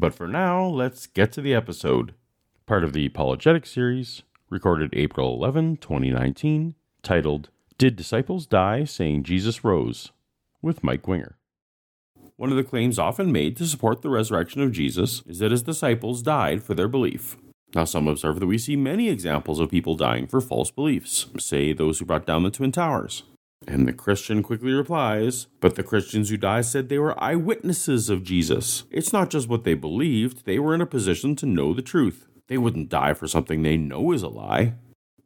But for now, let's get to the episode. Part of the Apologetic series, recorded April 11, 2019, titled Did Disciples Die Saying Jesus Rose? with Mike Winger. One of the claims often made to support the resurrection of Jesus is that his disciples died for their belief. Now, some observe that we see many examples of people dying for false beliefs, say those who brought down the Twin Towers. And the Christian quickly replies, But the Christians who died said they were eyewitnesses of Jesus. It's not just what they believed, they were in a position to know the truth. They wouldn't die for something they know is a lie.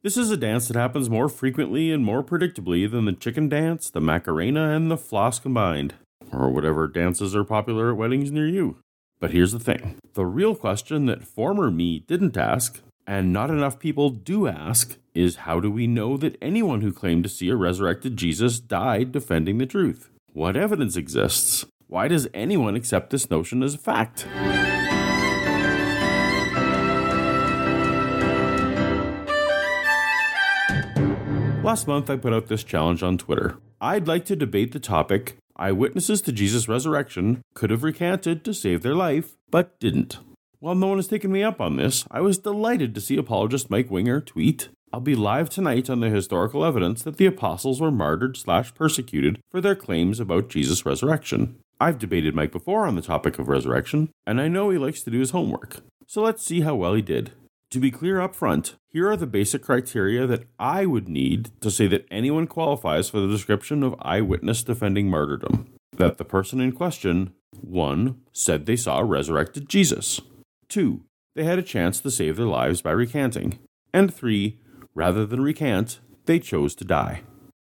This is a dance that happens more frequently and more predictably than the chicken dance, the Macarena, and the floss combined, or whatever dances are popular at weddings near you. But here's the thing the real question that former me didn't ask, and not enough people do ask, is how do we know that anyone who claimed to see a resurrected Jesus died defending the truth? What evidence exists? Why does anyone accept this notion as a fact? Last month, I put out this challenge on Twitter. I'd like to debate the topic eyewitnesses to Jesus' resurrection could have recanted to save their life, but didn't. While no one has taken me up on this, I was delighted to see apologist Mike Winger tweet I'll be live tonight on the historical evidence that the apostles were martyred slash persecuted for their claims about Jesus' resurrection. I've debated Mike before on the topic of resurrection, and I know he likes to do his homework. So let's see how well he did. To be clear up front, here are the basic criteria that I would need to say that anyone qualifies for the description of eyewitness defending martyrdom. That the person in question 1. said they saw a resurrected Jesus, 2. they had a chance to save their lives by recanting, and 3. rather than recant, they chose to die.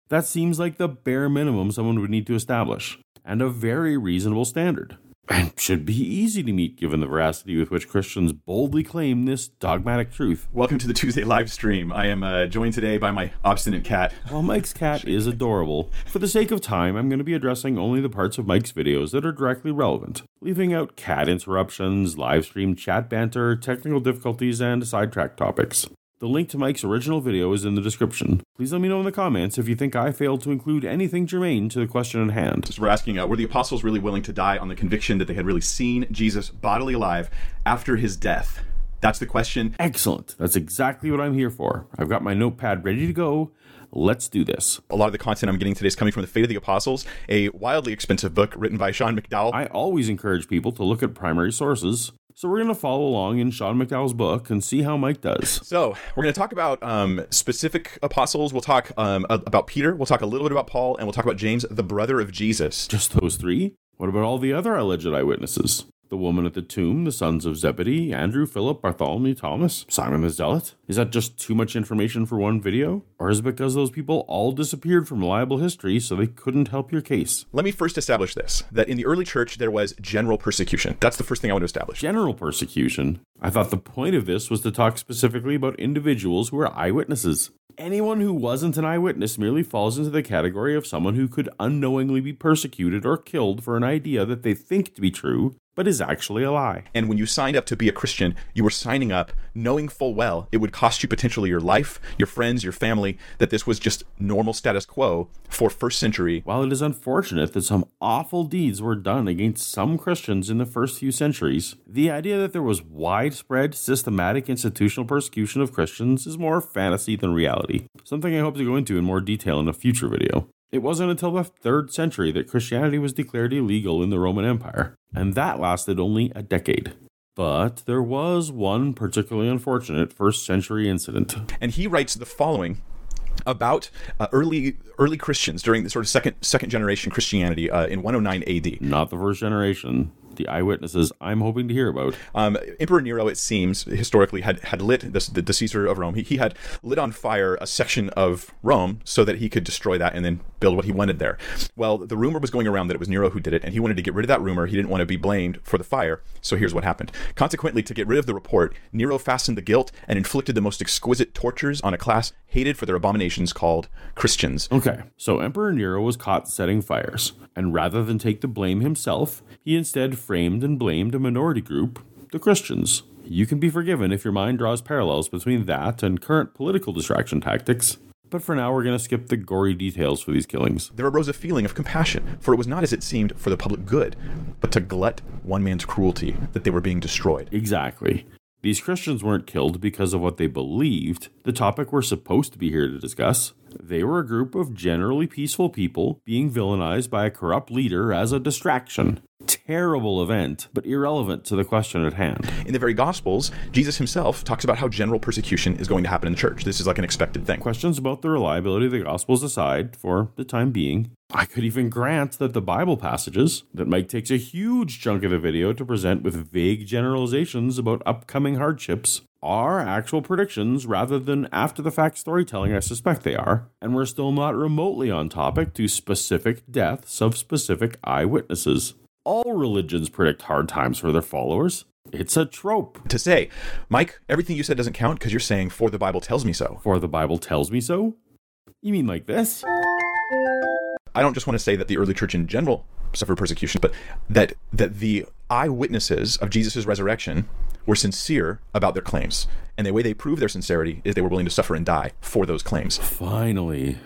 That seems like the bare minimum someone would need to establish, and a very reasonable standard and should be easy to meet given the veracity with which Christians boldly claim this dogmatic truth. Welcome to the Tuesday live stream. I am uh, joined today by my obstinate cat. While Mike's cat is adorable, for the sake of time, I'm going to be addressing only the parts of Mike's videos that are directly relevant, leaving out cat interruptions, live stream chat banter, technical difficulties, and sidetrack topics. The link to Mike's original video is in the description. Please let me know in the comments if you think I failed to include anything germane to the question at hand. So we're asking, uh, were the apostles really willing to die on the conviction that they had really seen Jesus bodily alive after his death? That's the question. Excellent. That's exactly what I'm here for. I've got my notepad ready to go. Let's do this. A lot of the content I'm getting today is coming from The Fate of the Apostles, a wildly expensive book written by Sean McDowell. I always encourage people to look at primary sources. So we're going to follow along in Sean McDowell's book and see how Mike does. So we're going to talk about um, specific apostles. We'll talk um, about Peter. We'll talk a little bit about Paul, and we'll talk about James, the brother of Jesus. Just those three? What about all the other alleged eyewitnesses? The woman at the tomb, the sons of Zebedee, Andrew, Philip, Bartholomew, Thomas, Simon the Zealot? Is that just too much information for one video? Or is it because those people all disappeared from reliable history so they couldn't help your case? Let me first establish this that in the early church, there was general persecution. That's the first thing I want to establish. General persecution? I thought the point of this was to talk specifically about individuals who are eyewitnesses. Anyone who wasn't an eyewitness merely falls into the category of someone who could unknowingly be persecuted or killed for an idea that they think to be true, but is actually a lie. And when you signed up to be a Christian, you were signing up knowing full well it would cost you potentially your life, your friends, your family, that this was just normal status quo for first century. While it is unfortunate that some awful deeds were done against some Christians in the first few centuries, the idea that there was widespread, systematic institutional persecution of Christians is more fantasy than reality, something I hope to go into in more detail in a future video. It wasn't until the 3rd century that Christianity was declared illegal in the Roman Empire, and that lasted only a decade. But there was one particularly unfortunate first century incident. And he writes the following about uh, early early Christians during the sort of second second generation Christianity uh, in 109 AD. Not the first generation. The eyewitnesses I'm hoping to hear about. Um, Emperor Nero, it seems, historically had had lit this, the, the Caesar of Rome. He, he had lit on fire a section of Rome so that he could destroy that and then build what he wanted there. Well, the rumor was going around that it was Nero who did it, and he wanted to get rid of that rumor. He didn't want to be blamed for the fire. So here's what happened. Consequently, to get rid of the report, Nero fastened the guilt and inflicted the most exquisite tortures on a class hated for their abominations called Christians. Okay, so Emperor Nero was caught setting fires, and rather than take the blame himself, he instead framed and blamed a minority group, the Christians. You can be forgiven if your mind draws parallels between that and current political distraction tactics. But for now, we're going to skip the gory details for these killings. There arose a feeling of compassion, for it was not as it seemed for the public good, but to glut one man's cruelty that they were being destroyed. Exactly. These Christians weren't killed because of what they believed, the topic we're supposed to be here to discuss. They were a group of generally peaceful people being villainized by a corrupt leader as a distraction. Terrible event, but irrelevant to the question at hand. In the very Gospels, Jesus himself talks about how general persecution is going to happen in the church. This is like an expected thing. Questions about the reliability of the Gospels aside, for the time being, I could even grant that the Bible passages that Mike takes a huge chunk of the video to present with vague generalizations about upcoming hardships are actual predictions rather than after the fact storytelling I suspect they are, and we're still not remotely on topic to specific deaths of specific eyewitnesses. All religions predict hard times for their followers. It's a trope. To say, Mike, everything you said doesn't count because you're saying, for the Bible tells me so. For the Bible tells me so? You mean like this? I don't just want to say that the early church in general suffered persecution, but that that the eyewitnesses of Jesus' resurrection were sincere about their claims. And the way they proved their sincerity is they were willing to suffer and die for those claims. Finally.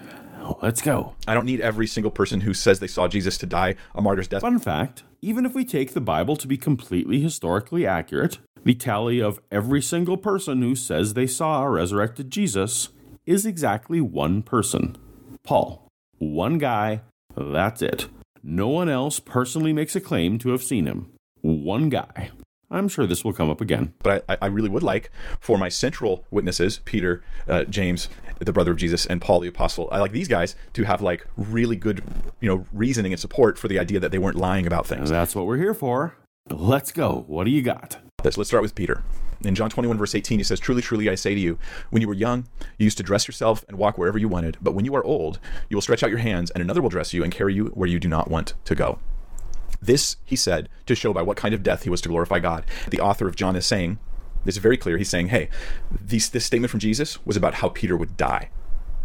Let's go. I don't need every single person who says they saw Jesus to die a martyr's death. Fun fact even if we take the Bible to be completely historically accurate, the tally of every single person who says they saw a resurrected Jesus is exactly one person Paul. One guy, that's it. No one else personally makes a claim to have seen him. One guy. I'm sure this will come up again. But I, I really would like for my central witnesses, Peter, uh, James, the brother of Jesus, and Paul the apostle, I like these guys to have like really good, you know, reasoning and support for the idea that they weren't lying about things. And that's what we're here for. Let's go. What do you got? Let's, let's start with Peter. In John 21, verse 18, he says, Truly, truly, I say to you, when you were young, you used to dress yourself and walk wherever you wanted. But when you are old, you will stretch out your hands, and another will dress you and carry you where you do not want to go. This, he said, to show by what kind of death he was to glorify God. The author of John is saying, this is very clear. He's saying, hey, this, this statement from Jesus was about how Peter would die.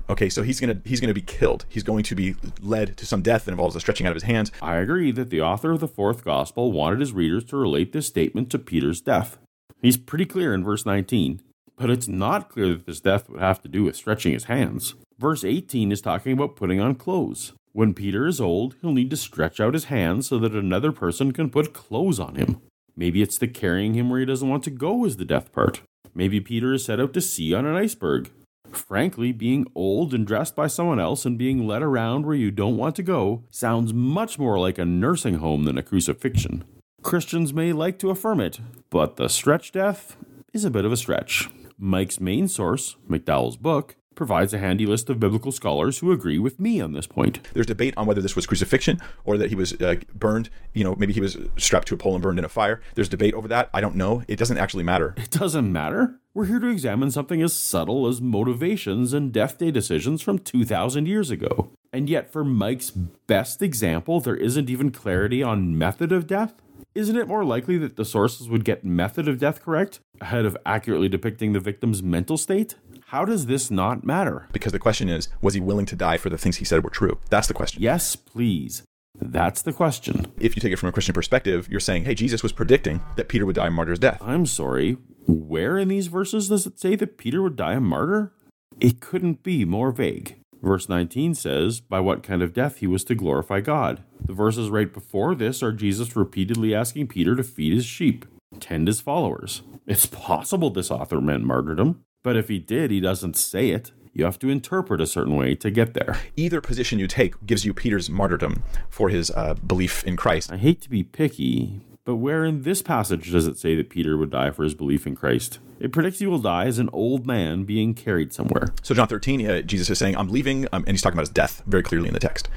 Okay, so he's gonna he's gonna be killed. He's going to be led to some death that involves the stretching out of his hands. I agree that the author of the fourth gospel wanted his readers to relate this statement to Peter's death. He's pretty clear in verse 19, but it's not clear that this death would have to do with stretching his hands. Verse 18 is talking about putting on clothes. When Peter is old, he'll need to stretch out his hands so that another person can put clothes on him. Maybe it's the carrying him where he doesn't want to go is the death part. Maybe Peter is set out to sea on an iceberg. Frankly, being old and dressed by someone else and being led around where you don't want to go sounds much more like a nursing home than a crucifixion. Christians may like to affirm it, but the stretch death is a bit of a stretch. Mike's main source, McDowell's book, provides a handy list of biblical scholars who agree with me on this point. There's debate on whether this was crucifixion or that he was uh, burned. You know, maybe he was strapped to a pole and burned in a fire. There's debate over that. I don't know. It doesn't actually matter. It doesn't matter. We're here to examine something as subtle as motivations and death day decisions from 2,000 years ago. And yet, for Mike's best example, there isn't even clarity on method of death? Isn't it more likely that the sources would get method of death correct ahead of accurately depicting the victim's mental state? How does this not matter? Because the question is, was he willing to die for the things he said were true? That's the question. Yes, please. That's the question. If you take it from a Christian perspective, you're saying, hey, Jesus was predicting that Peter would die a martyr's death. I'm sorry. Where in these verses does it say that Peter would die a martyr? It couldn't be more vague. Verse 19 says, By what kind of death he was to glorify God. The verses right before this are Jesus repeatedly asking Peter to feed his sheep, tend his followers. It's possible this author meant martyrdom. But if he did, he doesn't say it. You have to interpret a certain way to get there. Either position you take gives you Peter's martyrdom for his uh, belief in Christ. I hate to be picky, but where in this passage does it say that Peter would die for his belief in Christ? It predicts he will die as an old man being carried somewhere. So, John 13, uh, Jesus is saying, I'm leaving, um, and he's talking about his death very clearly in the text.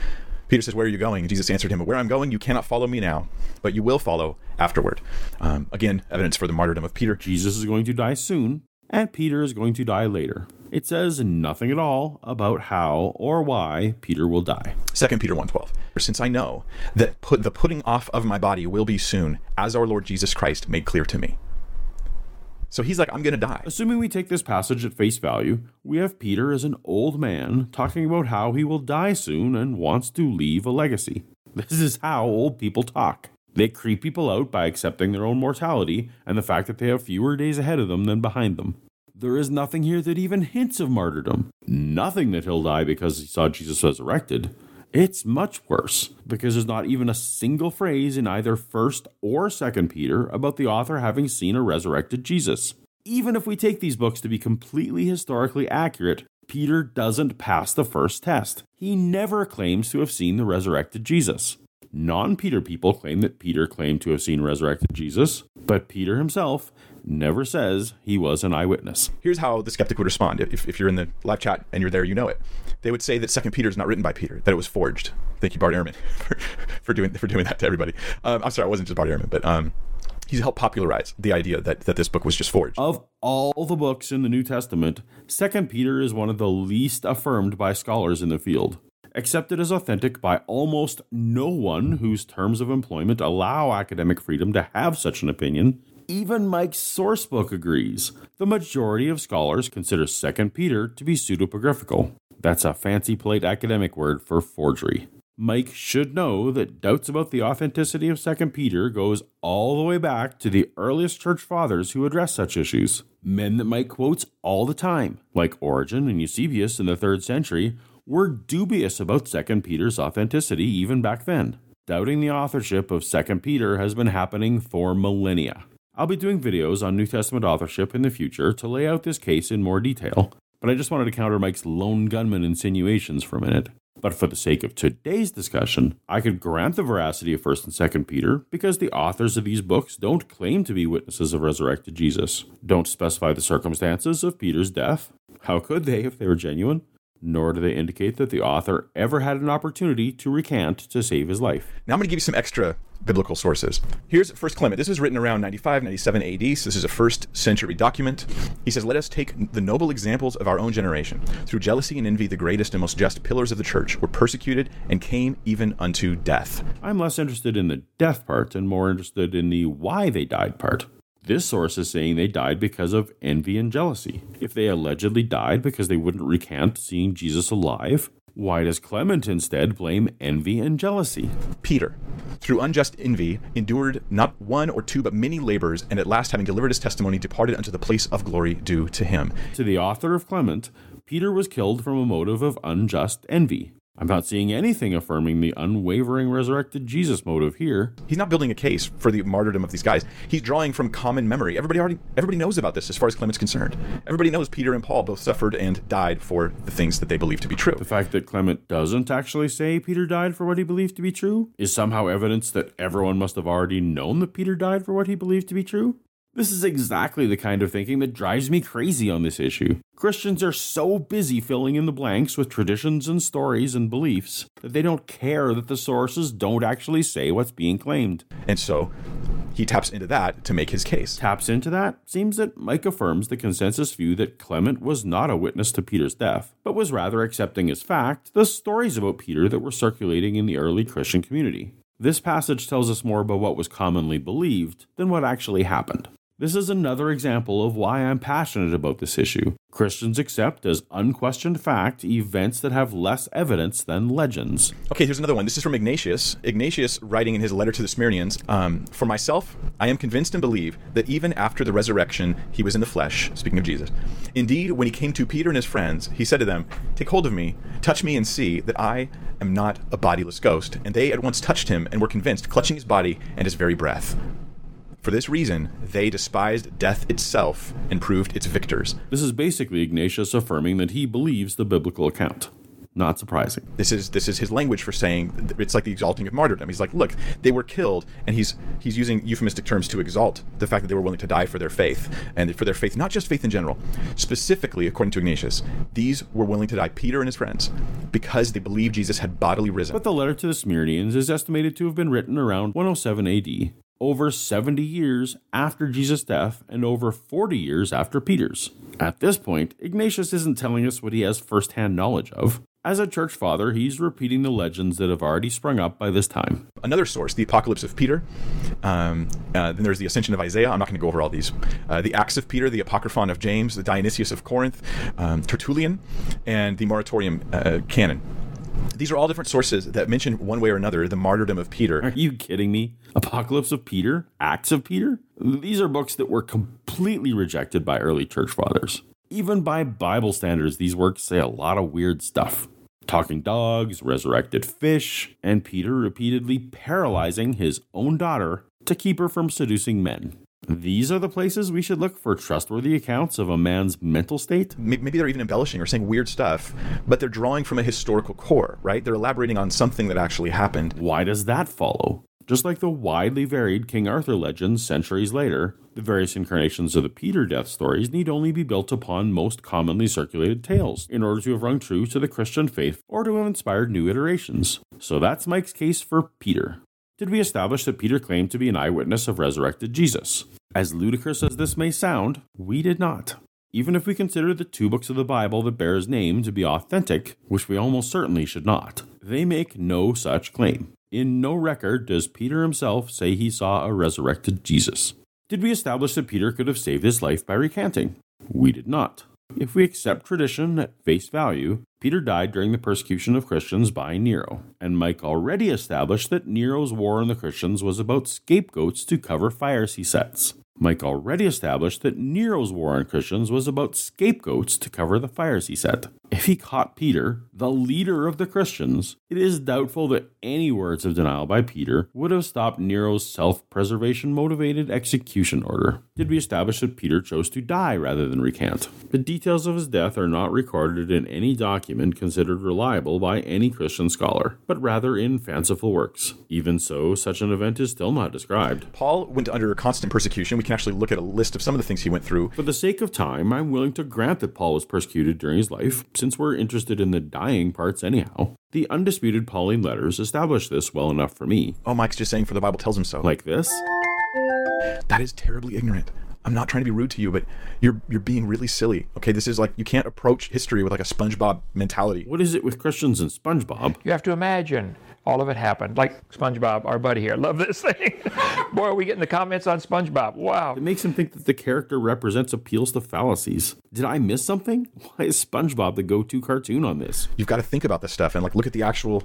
Peter says, Where are you going? And Jesus answered him, Where I'm going, you cannot follow me now, but you will follow afterward. Um, again, evidence for the martyrdom of Peter. Jesus is going to die soon, and Peter is going to die later. It says nothing at all about how or why Peter will die. 2 Peter 1:12. Since I know that put the putting off of my body will be soon, as our Lord Jesus Christ made clear to me. So he's like, I'm going to die. Assuming we take this passage at face value, we have Peter as an old man talking about how he will die soon and wants to leave a legacy. This is how old people talk. They creep people out by accepting their own mortality and the fact that they have fewer days ahead of them than behind them. There is nothing here that even hints of martyrdom. Nothing that he'll die because he saw Jesus resurrected. It's much worse because there's not even a single phrase in either 1st or 2nd Peter about the author having seen a resurrected Jesus. Even if we take these books to be completely historically accurate, Peter doesn't pass the first test. He never claims to have seen the resurrected Jesus. Non Peter people claim that Peter claimed to have seen resurrected Jesus, but Peter himself never says he was an eyewitness. Here's how the skeptic would respond if, if you're in the live chat and you're there, you know it. They would say that Second Peter is not written by Peter, that it was forged. Thank you, Bart Ehrman, for, for doing for doing that to everybody. Um, I'm sorry, I wasn't just Bart Ehrman, but um, he's helped popularize the idea that, that this book was just forged. Of all the books in the New Testament, Second Peter is one of the least affirmed by scholars in the field accepted as authentic by almost no one whose terms of employment allow academic freedom to have such an opinion. Even Mike's sourcebook agrees. The majority of scholars consider 2 Peter to be pseudepigraphical. That's a fancy plate academic word for forgery. Mike should know that doubts about the authenticity of 2 Peter goes all the way back to the earliest church fathers who addressed such issues. Men that Mike quotes all the time, like Origen and Eusebius in the 3rd century, were dubious about 2 Peter's authenticity even back then. Doubting the authorship of 2 Peter has been happening for millennia. I'll be doing videos on New Testament authorship in the future to lay out this case in more detail, but I just wanted to counter Mike's lone gunman insinuations for a minute. But for the sake of today's discussion, I could grant the veracity of 1st and 2nd Peter because the authors of these books don't claim to be witnesses of resurrected Jesus, don't specify the circumstances of Peter's death. How could they if they were genuine? Nor do they indicate that the author ever had an opportunity to recant to save his life. Now I'm going to give you some extra biblical sources. Here's First Clement. This is written around 95, 97 AD, so this is a first century document. He says, Let us take the noble examples of our own generation. Through jealousy and envy, the greatest and most just pillars of the church were persecuted and came even unto death. I'm less interested in the death part and more interested in the why they died part. This source is saying they died because of envy and jealousy. If they allegedly died because they wouldn't recant seeing Jesus alive, why does Clement instead blame envy and jealousy? Peter, through unjust envy, endured not one or two but many labors, and at last, having delivered his testimony, departed unto the place of glory due to him. To the author of Clement, Peter was killed from a motive of unjust envy. I'm not seeing anything affirming the unwavering resurrected Jesus motive here. He's not building a case for the martyrdom of these guys. He's drawing from common memory. Everybody already everybody knows about this as far as Clement's concerned. Everybody knows Peter and Paul both suffered and died for the things that they believe to be true. The fact that Clement doesn't actually say Peter died for what he believed to be true is somehow evidence that everyone must have already known that Peter died for what he believed to be true. This is exactly the kind of thinking that drives me crazy on this issue. Christians are so busy filling in the blanks with traditions and stories and beliefs that they don't care that the sources don't actually say what's being claimed. And so he taps into that to make his case. Taps into that seems that Mike affirms the consensus view that Clement was not a witness to Peter's death, but was rather accepting as fact the stories about Peter that were circulating in the early Christian community. This passage tells us more about what was commonly believed than what actually happened. This is another example of why I'm passionate about this issue. Christians accept as unquestioned fact events that have less evidence than legends. Okay, here's another one. This is from Ignatius. Ignatius, writing in his letter to the Smyrnians um, For myself, I am convinced and believe that even after the resurrection, he was in the flesh, speaking of Jesus. Indeed, when he came to Peter and his friends, he said to them, Take hold of me, touch me, and see that I am not a bodiless ghost. And they at once touched him and were convinced, clutching his body and his very breath. For this reason, they despised death itself and proved its victors. This is basically Ignatius affirming that he believes the biblical account. Not surprising. This is this is his language for saying it's like the exalting of martyrdom. He's like, look, they were killed, and he's he's using euphemistic terms to exalt the fact that they were willing to die for their faith and for their faith, not just faith in general. Specifically, according to Ignatius, these were willing to die, Peter and his friends, because they believed Jesus had bodily risen. But the letter to the Smyrnians is estimated to have been written around 107 AD, over 70 years after Jesus' death and over 40 years after Peter's. At this point, Ignatius isn't telling us what he has firsthand knowledge of. As a church father, he's repeating the legends that have already sprung up by this time. Another source, the Apocalypse of Peter. Um, uh, then there's the Ascension of Isaiah. I'm not going to go over all these. Uh, the Acts of Peter, the Apocryphon of James, the Dionysius of Corinth, um, Tertullian, and the Muratorian uh, canon. These are all different sources that mention one way or another the martyrdom of Peter. Are you kidding me? Apocalypse of Peter? Acts of Peter? These are books that were completely rejected by early church fathers. Even by Bible standards, these works say a lot of weird stuff. Talking dogs, resurrected fish, and Peter repeatedly paralyzing his own daughter to keep her from seducing men. These are the places we should look for trustworthy accounts of a man's mental state. Maybe they're even embellishing or saying weird stuff, but they're drawing from a historical core, right? They're elaborating on something that actually happened. Why does that follow? Just like the widely varied King Arthur legends centuries later, the various incarnations of the Peter death stories need only be built upon most commonly circulated tales in order to have rung true to the Christian faith or to have inspired new iterations. So that's Mike's case for Peter. Did we establish that Peter claimed to be an eyewitness of resurrected Jesus? As ludicrous as this may sound, we did not. Even if we consider the two books of the Bible that bear his name to be authentic, which we almost certainly should not, they make no such claim. In no record does Peter himself say he saw a resurrected Jesus. Did we establish that Peter could have saved his life by recanting? We did not. If we accept tradition at face value, Peter died during the persecution of Christians by Nero, and Mike already established that Nero's war on the Christians was about scapegoats to cover fires he sets. Mike already established that Nero's war on Christians was about scapegoats to cover the fires he set. If he caught Peter, the leader of the Christians, it is doubtful that any words of denial by Peter would have stopped Nero's self preservation motivated execution order. Did we establish that Peter chose to die rather than recant? The details of his death are not recorded in any document considered reliable by any Christian scholar, but rather in fanciful works. Even so, such an event is still not described. Paul went under constant persecution. We can actually look at a list of some of the things he went through. For the sake of time, I'm willing to grant that Paul was persecuted during his life, since we're interested in the dying parts anyhow. The undisputed Pauline letters establish this well enough for me. Oh, Mike's just saying for the Bible tells him so. Like this? That is terribly ignorant. I'm not trying to be rude to you, but you're you're being really silly. Okay, this is like you can't approach history with like a SpongeBob mentality. What is it with Christians and SpongeBob? You have to imagine all of it happened. Like SpongeBob, our buddy here. Love this thing. Boy, are we getting the comments on SpongeBob. Wow. It makes him think that the character represents appeals to fallacies. Did I miss something? Why is SpongeBob the go to cartoon on this? You've got to think about this stuff and like look at the actual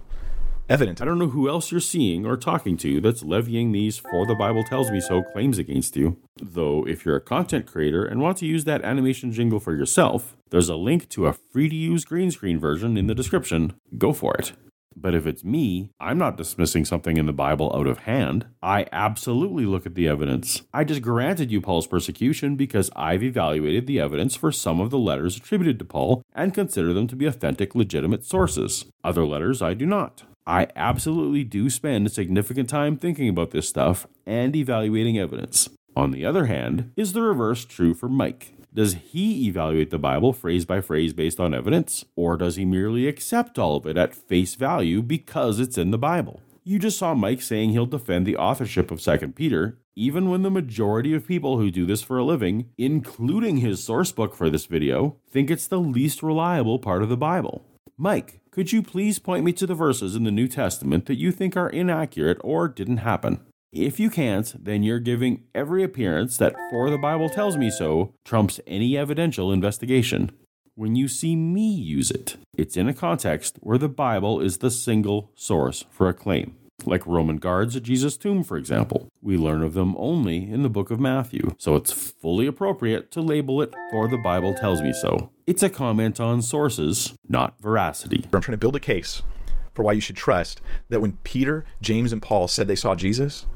evidence. I don't know who else you're seeing or talking to that's levying these for the Bible tells me so claims against you. Though, if you're a content creator and want to use that animation jingle for yourself, there's a link to a free to use green screen version in the description. Go for it. But if it's me, I'm not dismissing something in the Bible out of hand. I absolutely look at the evidence. I just granted you Paul's persecution because I've evaluated the evidence for some of the letters attributed to Paul and consider them to be authentic, legitimate sources. Other letters I do not. I absolutely do spend significant time thinking about this stuff and evaluating evidence. On the other hand, is the reverse true for Mike? Does he evaluate the Bible phrase by phrase based on evidence, or does he merely accept all of it at face value because it's in the Bible? You just saw Mike saying he'll defend the authorship of 2 Peter, even when the majority of people who do this for a living, including his source book for this video, think it's the least reliable part of the Bible. Mike, could you please point me to the verses in the New Testament that you think are inaccurate or didn't happen? If you can't, then you're giving every appearance that For the Bible Tells Me So trumps any evidential investigation. When you see me use it, it's in a context where the Bible is the single source for a claim. Like Roman guards at Jesus' tomb, for example. We learn of them only in the book of Matthew, so it's fully appropriate to label it For the Bible Tells Me So. It's a comment on sources, not veracity. I'm trying to build a case for why you should trust that when Peter, James, and Paul said they saw Jesus,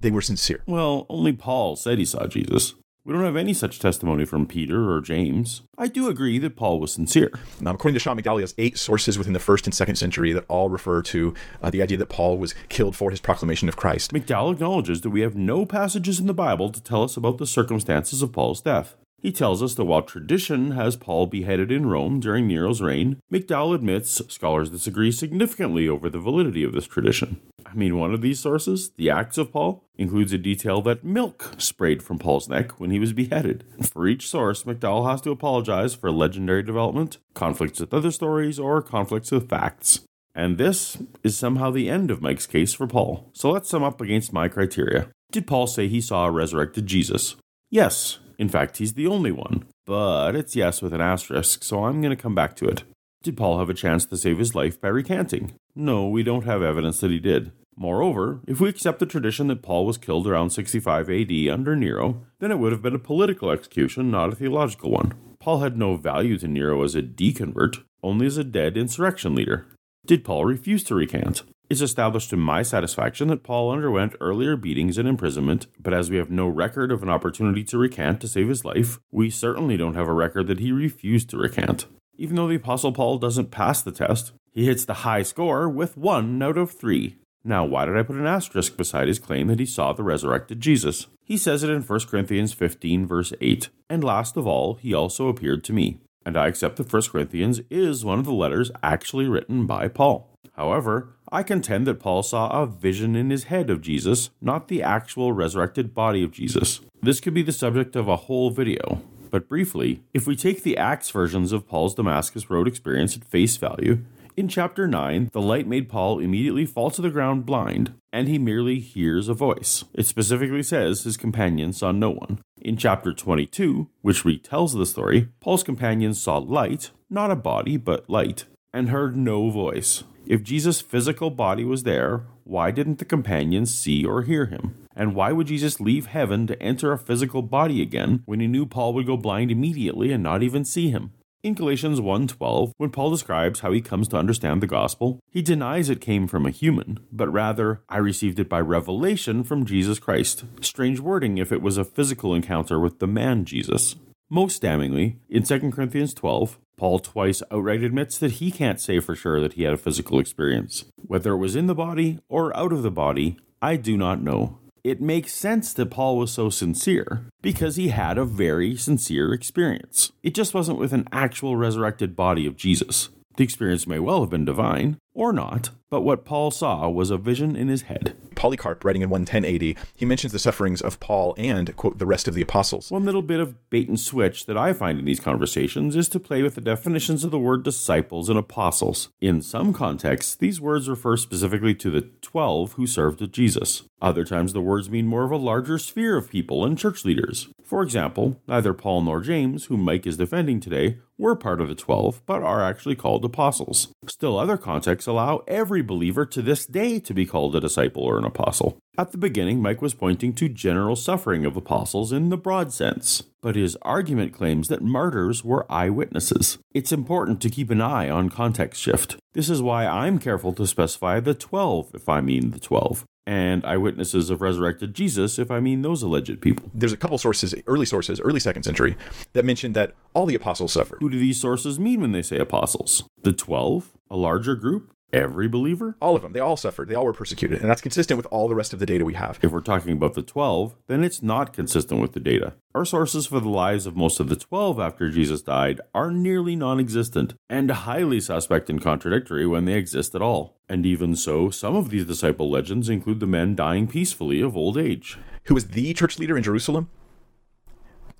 they were sincere. Well, only Paul said he saw Jesus. We don't have any such testimony from Peter or James. I do agree that Paul was sincere. Now, according to Sean McDowell, he has eight sources within the first and second century that all refer to uh, the idea that Paul was killed for his proclamation of Christ. McDowell acknowledges that we have no passages in the Bible to tell us about the circumstances of Paul's death. He tells us that while tradition has Paul beheaded in Rome during Nero's reign, McDowell admits scholars disagree significantly over the validity of this tradition. I mean, one of these sources, the Acts of Paul, includes a detail that milk sprayed from Paul's neck when he was beheaded. For each source, McDowell has to apologize for legendary development, conflicts with other stories, or conflicts with facts. And this is somehow the end of Mike's case for Paul. So let's sum up against my criteria. Did Paul say he saw a resurrected Jesus? Yes, in fact, he's the only one. But it's yes with an asterisk, so I'm going to come back to it. Did Paul have a chance to save his life by recanting? No, we don't have evidence that he did. Moreover, if we accept the tradition that Paul was killed around 65 AD under Nero, then it would have been a political execution, not a theological one. Paul had no value to Nero as a deconvert, only as a dead insurrection leader. Did Paul refuse to recant? It's established to my satisfaction that Paul underwent earlier beatings and imprisonment, but as we have no record of an opportunity to recant to save his life, we certainly don't have a record that he refused to recant. Even though the Apostle Paul doesn't pass the test, he hits the high score with one out of three. Now, why did I put an asterisk beside his claim that he saw the resurrected Jesus? He says it in 1 Corinthians 15, verse 8. And last of all, he also appeared to me. And I accept that 1 Corinthians is one of the letters actually written by Paul. However, I contend that Paul saw a vision in his head of Jesus, not the actual resurrected body of Jesus. This could be the subject of a whole video. But briefly, if we take the Acts versions of Paul's Damascus Road experience at face value, in chapter 9, the light made Paul immediately fall to the ground blind, and he merely hears a voice. It specifically says his companions saw no one. In chapter 22, which retells the story, Paul's companions saw light, not a body, but light, and heard no voice. If Jesus' physical body was there, why didn't the companions see or hear him? And why would Jesus leave heaven to enter a physical body again when he knew Paul would go blind immediately and not even see him? In Galatians 1:12, when Paul describes how he comes to understand the gospel, he denies it came from a human, but rather, I received it by revelation from Jesus Christ. Strange wording if it was a physical encounter with the man Jesus. Most damningly, in 2 Corinthians 12, Paul twice outright admits that he can't say for sure that he had a physical experience. Whether it was in the body or out of the body, I do not know. It makes sense that Paul was so sincere because he had a very sincere experience. It just wasn't with an actual resurrected body of Jesus. The experience may well have been divine, or not, but what Paul saw was a vision in his head. Polycarp, writing in 110 AD, he mentions the sufferings of Paul and, quote, the rest of the apostles. One little bit of bait and switch that I find in these conversations is to play with the definitions of the word disciples and apostles. In some contexts, these words refer specifically to the 12 who served with Jesus. Other times, the words mean more of a larger sphere of people and church leaders. For example, neither Paul nor James, whom Mike is defending today, were part of the 12, but are actually called apostles. Still, other contexts allow every believer to this day to be called a disciple or an apostle. At the beginning, Mike was pointing to general suffering of apostles in the broad sense, but his argument claims that martyrs were eyewitnesses. It's important to keep an eye on context shift. This is why I'm careful to specify the 12 if I mean the 12 and eyewitnesses of resurrected Jesus, if I mean those alleged people. There's a couple sources, early sources, early second century, that mention that all the apostles suffered. Who do these sources mean when they say apostles? The 12? A larger group? Every believer? All of them. They all suffered. They all were persecuted. And that's consistent with all the rest of the data we have. If we're talking about the 12, then it's not consistent with the data. Our sources for the lives of most of the 12 after Jesus died are nearly non existent and highly suspect and contradictory when they exist at all. And even so, some of these disciple legends include the men dying peacefully of old age. Who was the church leader in Jerusalem?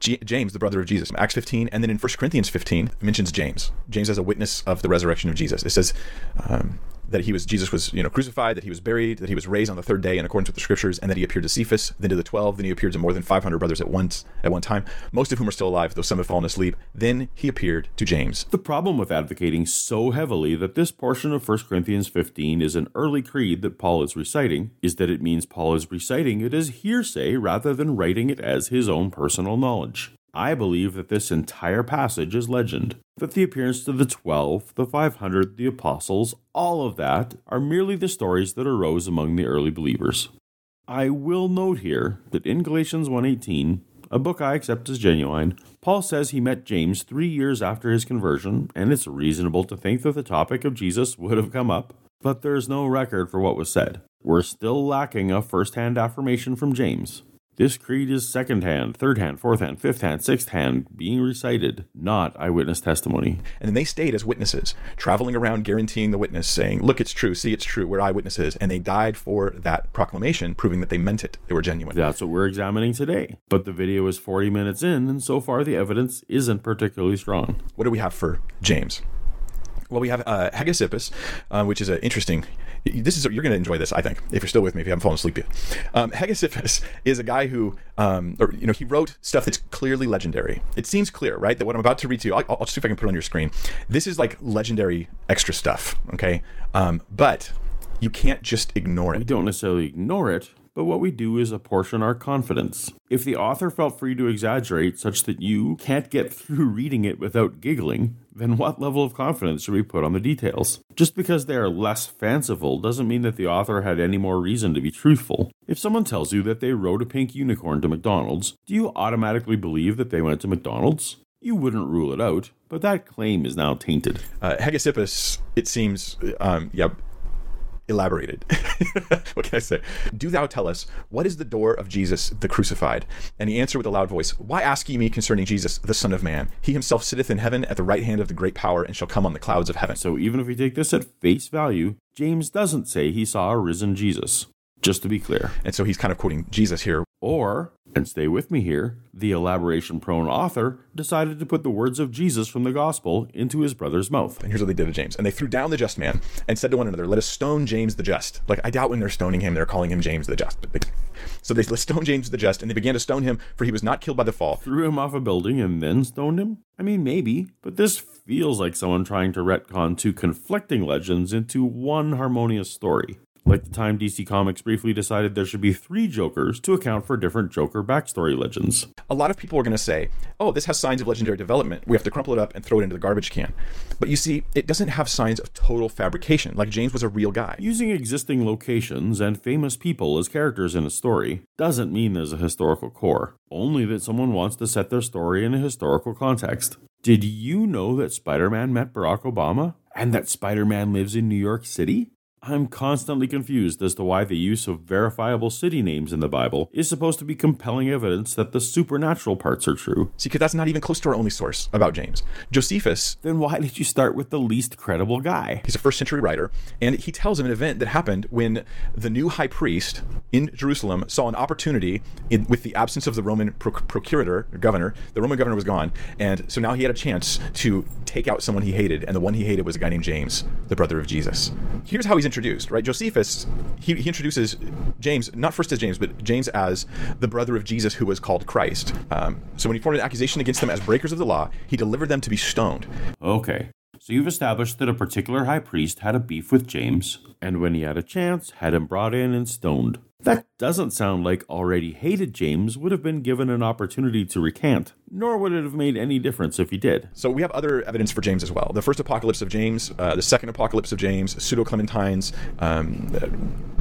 G- James, the brother of Jesus, Acts 15, and then in 1 Corinthians 15 mentions James. James as a witness of the resurrection of Jesus. It says um, that he was Jesus was you know crucified, that he was buried, that he was raised on the third day in accordance with the scriptures, and that he appeared to Cephas, then to the twelve, then he appeared to more than 500 brothers at once at one time, most of whom are still alive, though some have fallen asleep. Then he appeared to James. The problem with advocating so heavily that this portion of 1 Corinthians 15 is an early creed that Paul is reciting is that it means Paul is reciting it as hearsay rather than writing it as his own personal knowledge. I believe that this entire passage is legend, that the appearance to the twelve, the five hundred, the apostles, all of that are merely the stories that arose among the early believers. I will note here that in Galatians 1:18, a book I accept as genuine, Paul says he met James 3 years after his conversion, and it's reasonable to think that the topic of Jesus would have come up, but there's no record for what was said. We're still lacking a first-hand affirmation from James. This creed is second hand, third hand, fourth hand, fifth hand, sixth hand being recited, not eyewitness testimony. And then they stayed as witnesses, traveling around guaranteeing the witness, saying, Look, it's true, see, it's true, we're eyewitnesses. And they died for that proclamation, proving that they meant it, they were genuine. That's what we're examining today. But the video is 40 minutes in, and so far the evidence isn't particularly strong. What do we have for James? Well, we have uh, Hegesippus, uh, which is an interesting. This is you're going to enjoy this, I think, if you're still with me. If you haven't fallen asleep yet, um, Hegesippus is a guy who, um, or you know, he wrote stuff that's clearly legendary. It seems clear, right? That what I'm about to read to you, I'll, I'll see if I can put it on your screen. This is like legendary extra stuff, okay? Um, but you can't just ignore We it. don't necessarily ignore it, but what we do is apportion our confidence. If the author felt free to exaggerate such that you can't get through reading it without giggling, then what level of confidence should we put on the details? Just because they are less fanciful doesn't mean that the author had any more reason to be truthful. If someone tells you that they rode a pink unicorn to McDonald's, do you automatically believe that they went to McDonald's? You wouldn't rule it out, but that claim is now tainted. Uh, Hegesippus, it seems, um, yeah, elaborated. what can I say? Do thou tell us, what is the door of Jesus the crucified? And he answered with a loud voice, Why ask ye me concerning Jesus, the Son of Man? He himself sitteth in heaven at the right hand of the great power, and shall come on the clouds of heaven. So even if we take this at face value, James doesn't say he saw a risen Jesus. Just to be clear. And so he's kind of quoting Jesus here. Or, and stay with me here, the elaboration prone author decided to put the words of Jesus from the gospel into his brother's mouth. And here's what they did to James. And they threw down the just man and said to one another, Let us stone James the just. Like, I doubt when they're stoning him, they're calling him James the just. But they, so they let stone James the just, and they began to stone him, for he was not killed by the fall. Threw him off a building and then stoned him? I mean, maybe, but this feels like someone trying to retcon two conflicting legends into one harmonious story. Like the time DC Comics briefly decided there should be three Jokers to account for different Joker backstory legends. a lot of people are going to say, oh, this has signs of legendary development. We have to crumple it up and throw it into the garbage can. But you see, it doesn't have signs of total fabrication. Like James was a real guy. Using existing locations and famous people as characters in a story doesn't mean there's a historical core, only that someone wants to set their story in a historical context. Did you know that Spider Man met Barack Obama? And that Spider Man lives in New York City? I'm constantly confused as to why the use of verifiable city names in the Bible is supposed to be compelling evidence that the supernatural parts are true. See, because that's not even close to our only source about James. Josephus, Then why did you start with the least credible guy? he's a first century writer, and he tells of an event that happened when the new high priest in Jerusalem saw an opportunity in, with the absence of the Roman pro- procurator, or governor. The Roman governor was gone, and so now he had a chance to take out someone he hated, and the one he hated was a guy named James, the brother of Jesus. Here's how he's introduced, right? Josephus, he, he introduces James, not first as James, but James as the brother of Jesus who was called Christ. Um, so when he formed an accusation against them as breakers of the law, he delivered them to be stoned. Okay, so you've established that a particular high priest had a beef with James, and when he had a chance, had him brought in and stoned. That doesn't sound like already hated James would have been given an opportunity to recant, nor would it have made any difference if he did. So we have other evidence for James as well. The first apocalypse of James, uh, the second apocalypse of James, pseudo Clementines, um,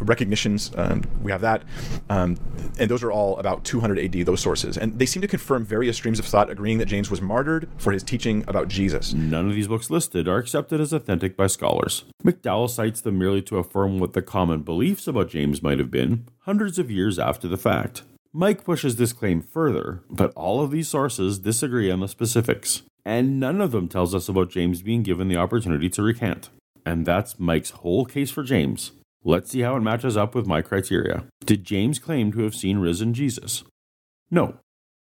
recognitions. Um, we have that, um, and those are all about 200 AD. Those sources, and they seem to confirm various streams of thought agreeing that James was martyred for his teaching about Jesus. None of these books listed are accepted as authentic by scholars. McDowell cites them merely to affirm what the common beliefs about James might have been hundreds of years after the fact. Mike pushes this claim further, but all of these sources disagree on the specifics, and none of them tells us about James being given the opportunity to recant. And that's Mike's whole case for James. Let's see how it matches up with my criteria. Did James claim to have seen risen Jesus? No.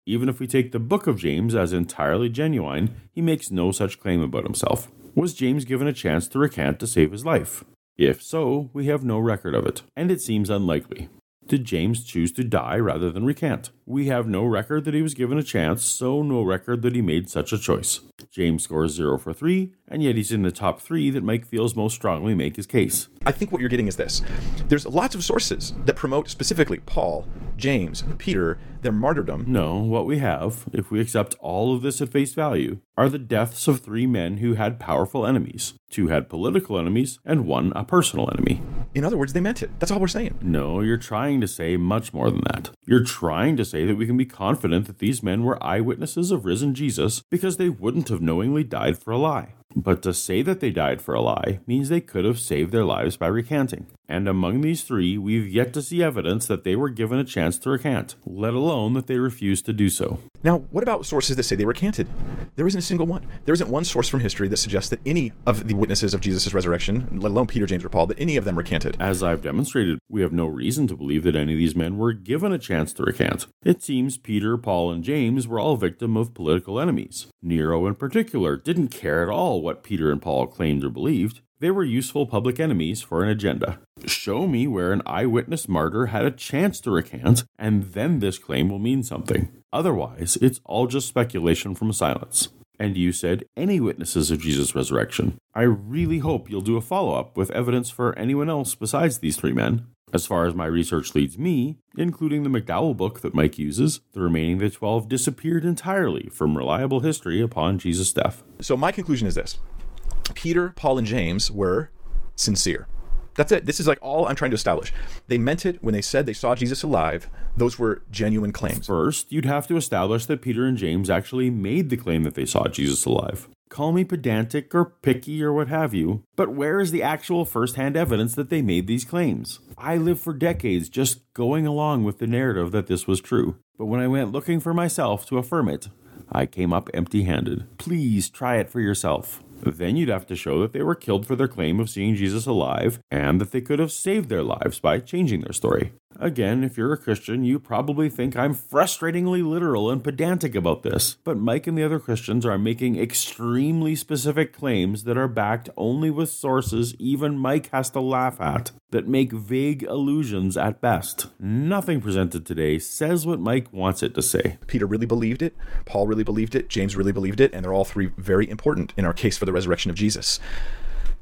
Even if we take the book of James as entirely genuine, he makes no such claim about himself. Was James given a chance to recant to save his life? If so, we have no record of it, and it seems unlikely. Did James choose to die rather than recant? We have no record that he was given a chance, so no record that he made such a choice. James scores 0 for 3, and yet he's in the top 3 that Mike feels most strongly make his case. I think what you're getting is this: there's lots of sources that promote specifically Paul, James, Peter, their martyrdom. No, what we have, if we accept all of this at face value, are the deaths of three men who had powerful enemies. Two had political enemies, and one a personal enemy. In other words, they meant it. That's all we're saying. No, you're trying to say much more than that. You're trying to say that we can be confident that these men were eyewitnesses of risen Jesus because they wouldn't have knowingly died for a lie. But to say that they died for a lie means they could have saved their lives by recanting. And among these three, we've yet to see evidence that they were given a chance to recant, let alone that they refused to do so. Now, what about sources that say they recanted? There isn't a single one. There isn't one source from history that suggests that any of the witnesses of Jesus' resurrection, let alone Peter, James, or Paul, that any of them recanted. As I've demonstrated, we have no reason to believe that any of these men were given a chance to recant. It seems Peter, Paul, and James were all victim of political enemies. Nero, in particular, didn't care at all what Peter and Paul claimed or believed. They were useful public enemies for an agenda. Show me where an eyewitness martyr had a chance to recant, and then this claim will mean something. Otherwise, it's all just speculation from silence. And you said any witnesses of Jesus' resurrection. I really hope you'll do a follow up with evidence for anyone else besides these three men. As far as my research leads me, including the McDowell book that Mike uses, the remaining the 12 disappeared entirely from reliable history upon Jesus' death. So, my conclusion is this Peter, Paul, and James were sincere. That's it. This is like all I'm trying to establish. They meant it when they said they saw Jesus alive. Those were genuine claims. First, you'd have to establish that Peter and James actually made the claim that they saw Jesus alive. Call me pedantic or picky or what have you, but where is the actual first-hand evidence that they made these claims? I lived for decades just going along with the narrative that this was true, but when I went looking for myself to affirm it, I came up empty handed. Please try it for yourself. Then you'd have to show that they were killed for their claim of seeing Jesus alive and that they could have saved their lives by changing their story. Again, if you're a Christian, you probably think I'm frustratingly literal and pedantic about this, but Mike and the other Christians are making extremely specific claims that are backed only with sources even Mike has to laugh at, that make vague allusions at best. Nothing presented today says what Mike wants it to say. Peter really believed it, Paul really believed it, James really believed it, and they're all three very important in our case for the resurrection of Jesus.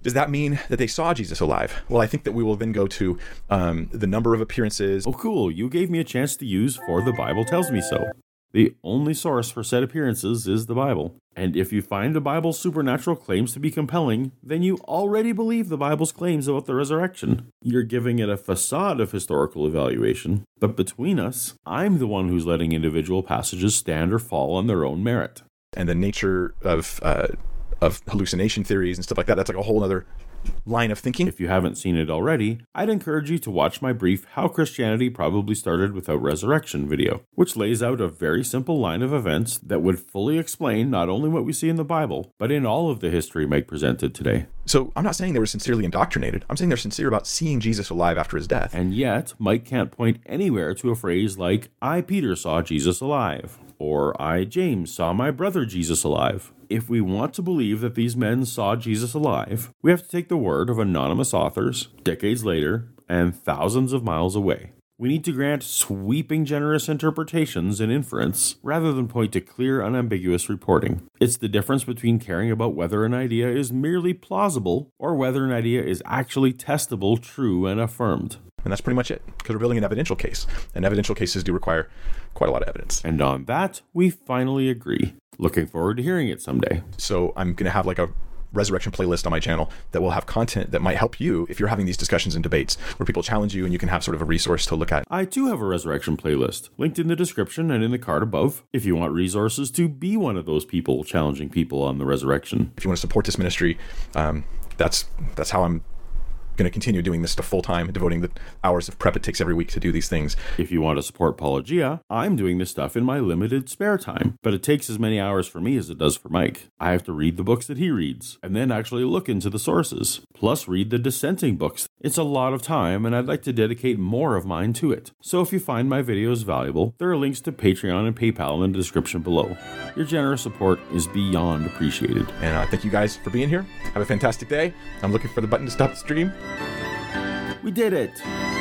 Does that mean that they saw Jesus alive? Well, I think that we will then go to um, the number of appearances. Oh, cool. You gave me a chance to use for the Bible tells me so. The only source for said appearances is the Bible. And if you find the Bible's supernatural claims to be compelling, then you already believe the Bible's claims about the resurrection. You're giving it a facade of historical evaluation, but between us, I'm the one who's letting individual passages stand or fall on their own merit. And the nature of uh, of hallucination theories and stuff like that. That's like a whole other line of thinking. If you haven't seen it already, I'd encourage you to watch my brief How Christianity Probably Started Without Resurrection video, which lays out a very simple line of events that would fully explain not only what we see in the Bible, but in all of the history Mike presented today. So I'm not saying they were sincerely indoctrinated. I'm saying they're sincere about seeing Jesus alive after his death. And yet, Mike can't point anywhere to a phrase like, I, Peter, saw Jesus alive, or I, James, saw my brother Jesus alive. If we want to believe that these men saw Jesus alive, we have to take the word of anonymous authors, decades later, and thousands of miles away. We need to grant sweeping generous interpretations and inference rather than point to clear, unambiguous reporting. It's the difference between caring about whether an idea is merely plausible or whether an idea is actually testable, true, and affirmed. And that's pretty much it, because we're building an evidential case. And evidential cases do require quite a lot of evidence. And on that, we finally agree. Looking forward to hearing it someday. So I'm going to have like a resurrection playlist on my channel that will have content that might help you if you're having these discussions and debates where people challenge you and you can have sort of a resource to look at. I too have a resurrection playlist linked in the description and in the card above if you want resources to be one of those people challenging people on the resurrection. If you want to support this ministry, um, that's that's how I'm going to continue doing this to full time, devoting the hours of prep it takes every week to do these things. If you want to support Paulogia, I'm doing this stuff in my limited spare time, but it takes as many hours for me as it does for Mike. I have to read the books that he reads, and then actually look into the sources, plus read the dissenting books. It's a lot of time, and I'd like to dedicate more of mine to it. So if you find my videos valuable, there are links to Patreon and PayPal in the description below. Your generous support is beyond appreciated. And uh, thank you guys for being here. Have a fantastic day. I'm looking for the button to stop the stream. We did it!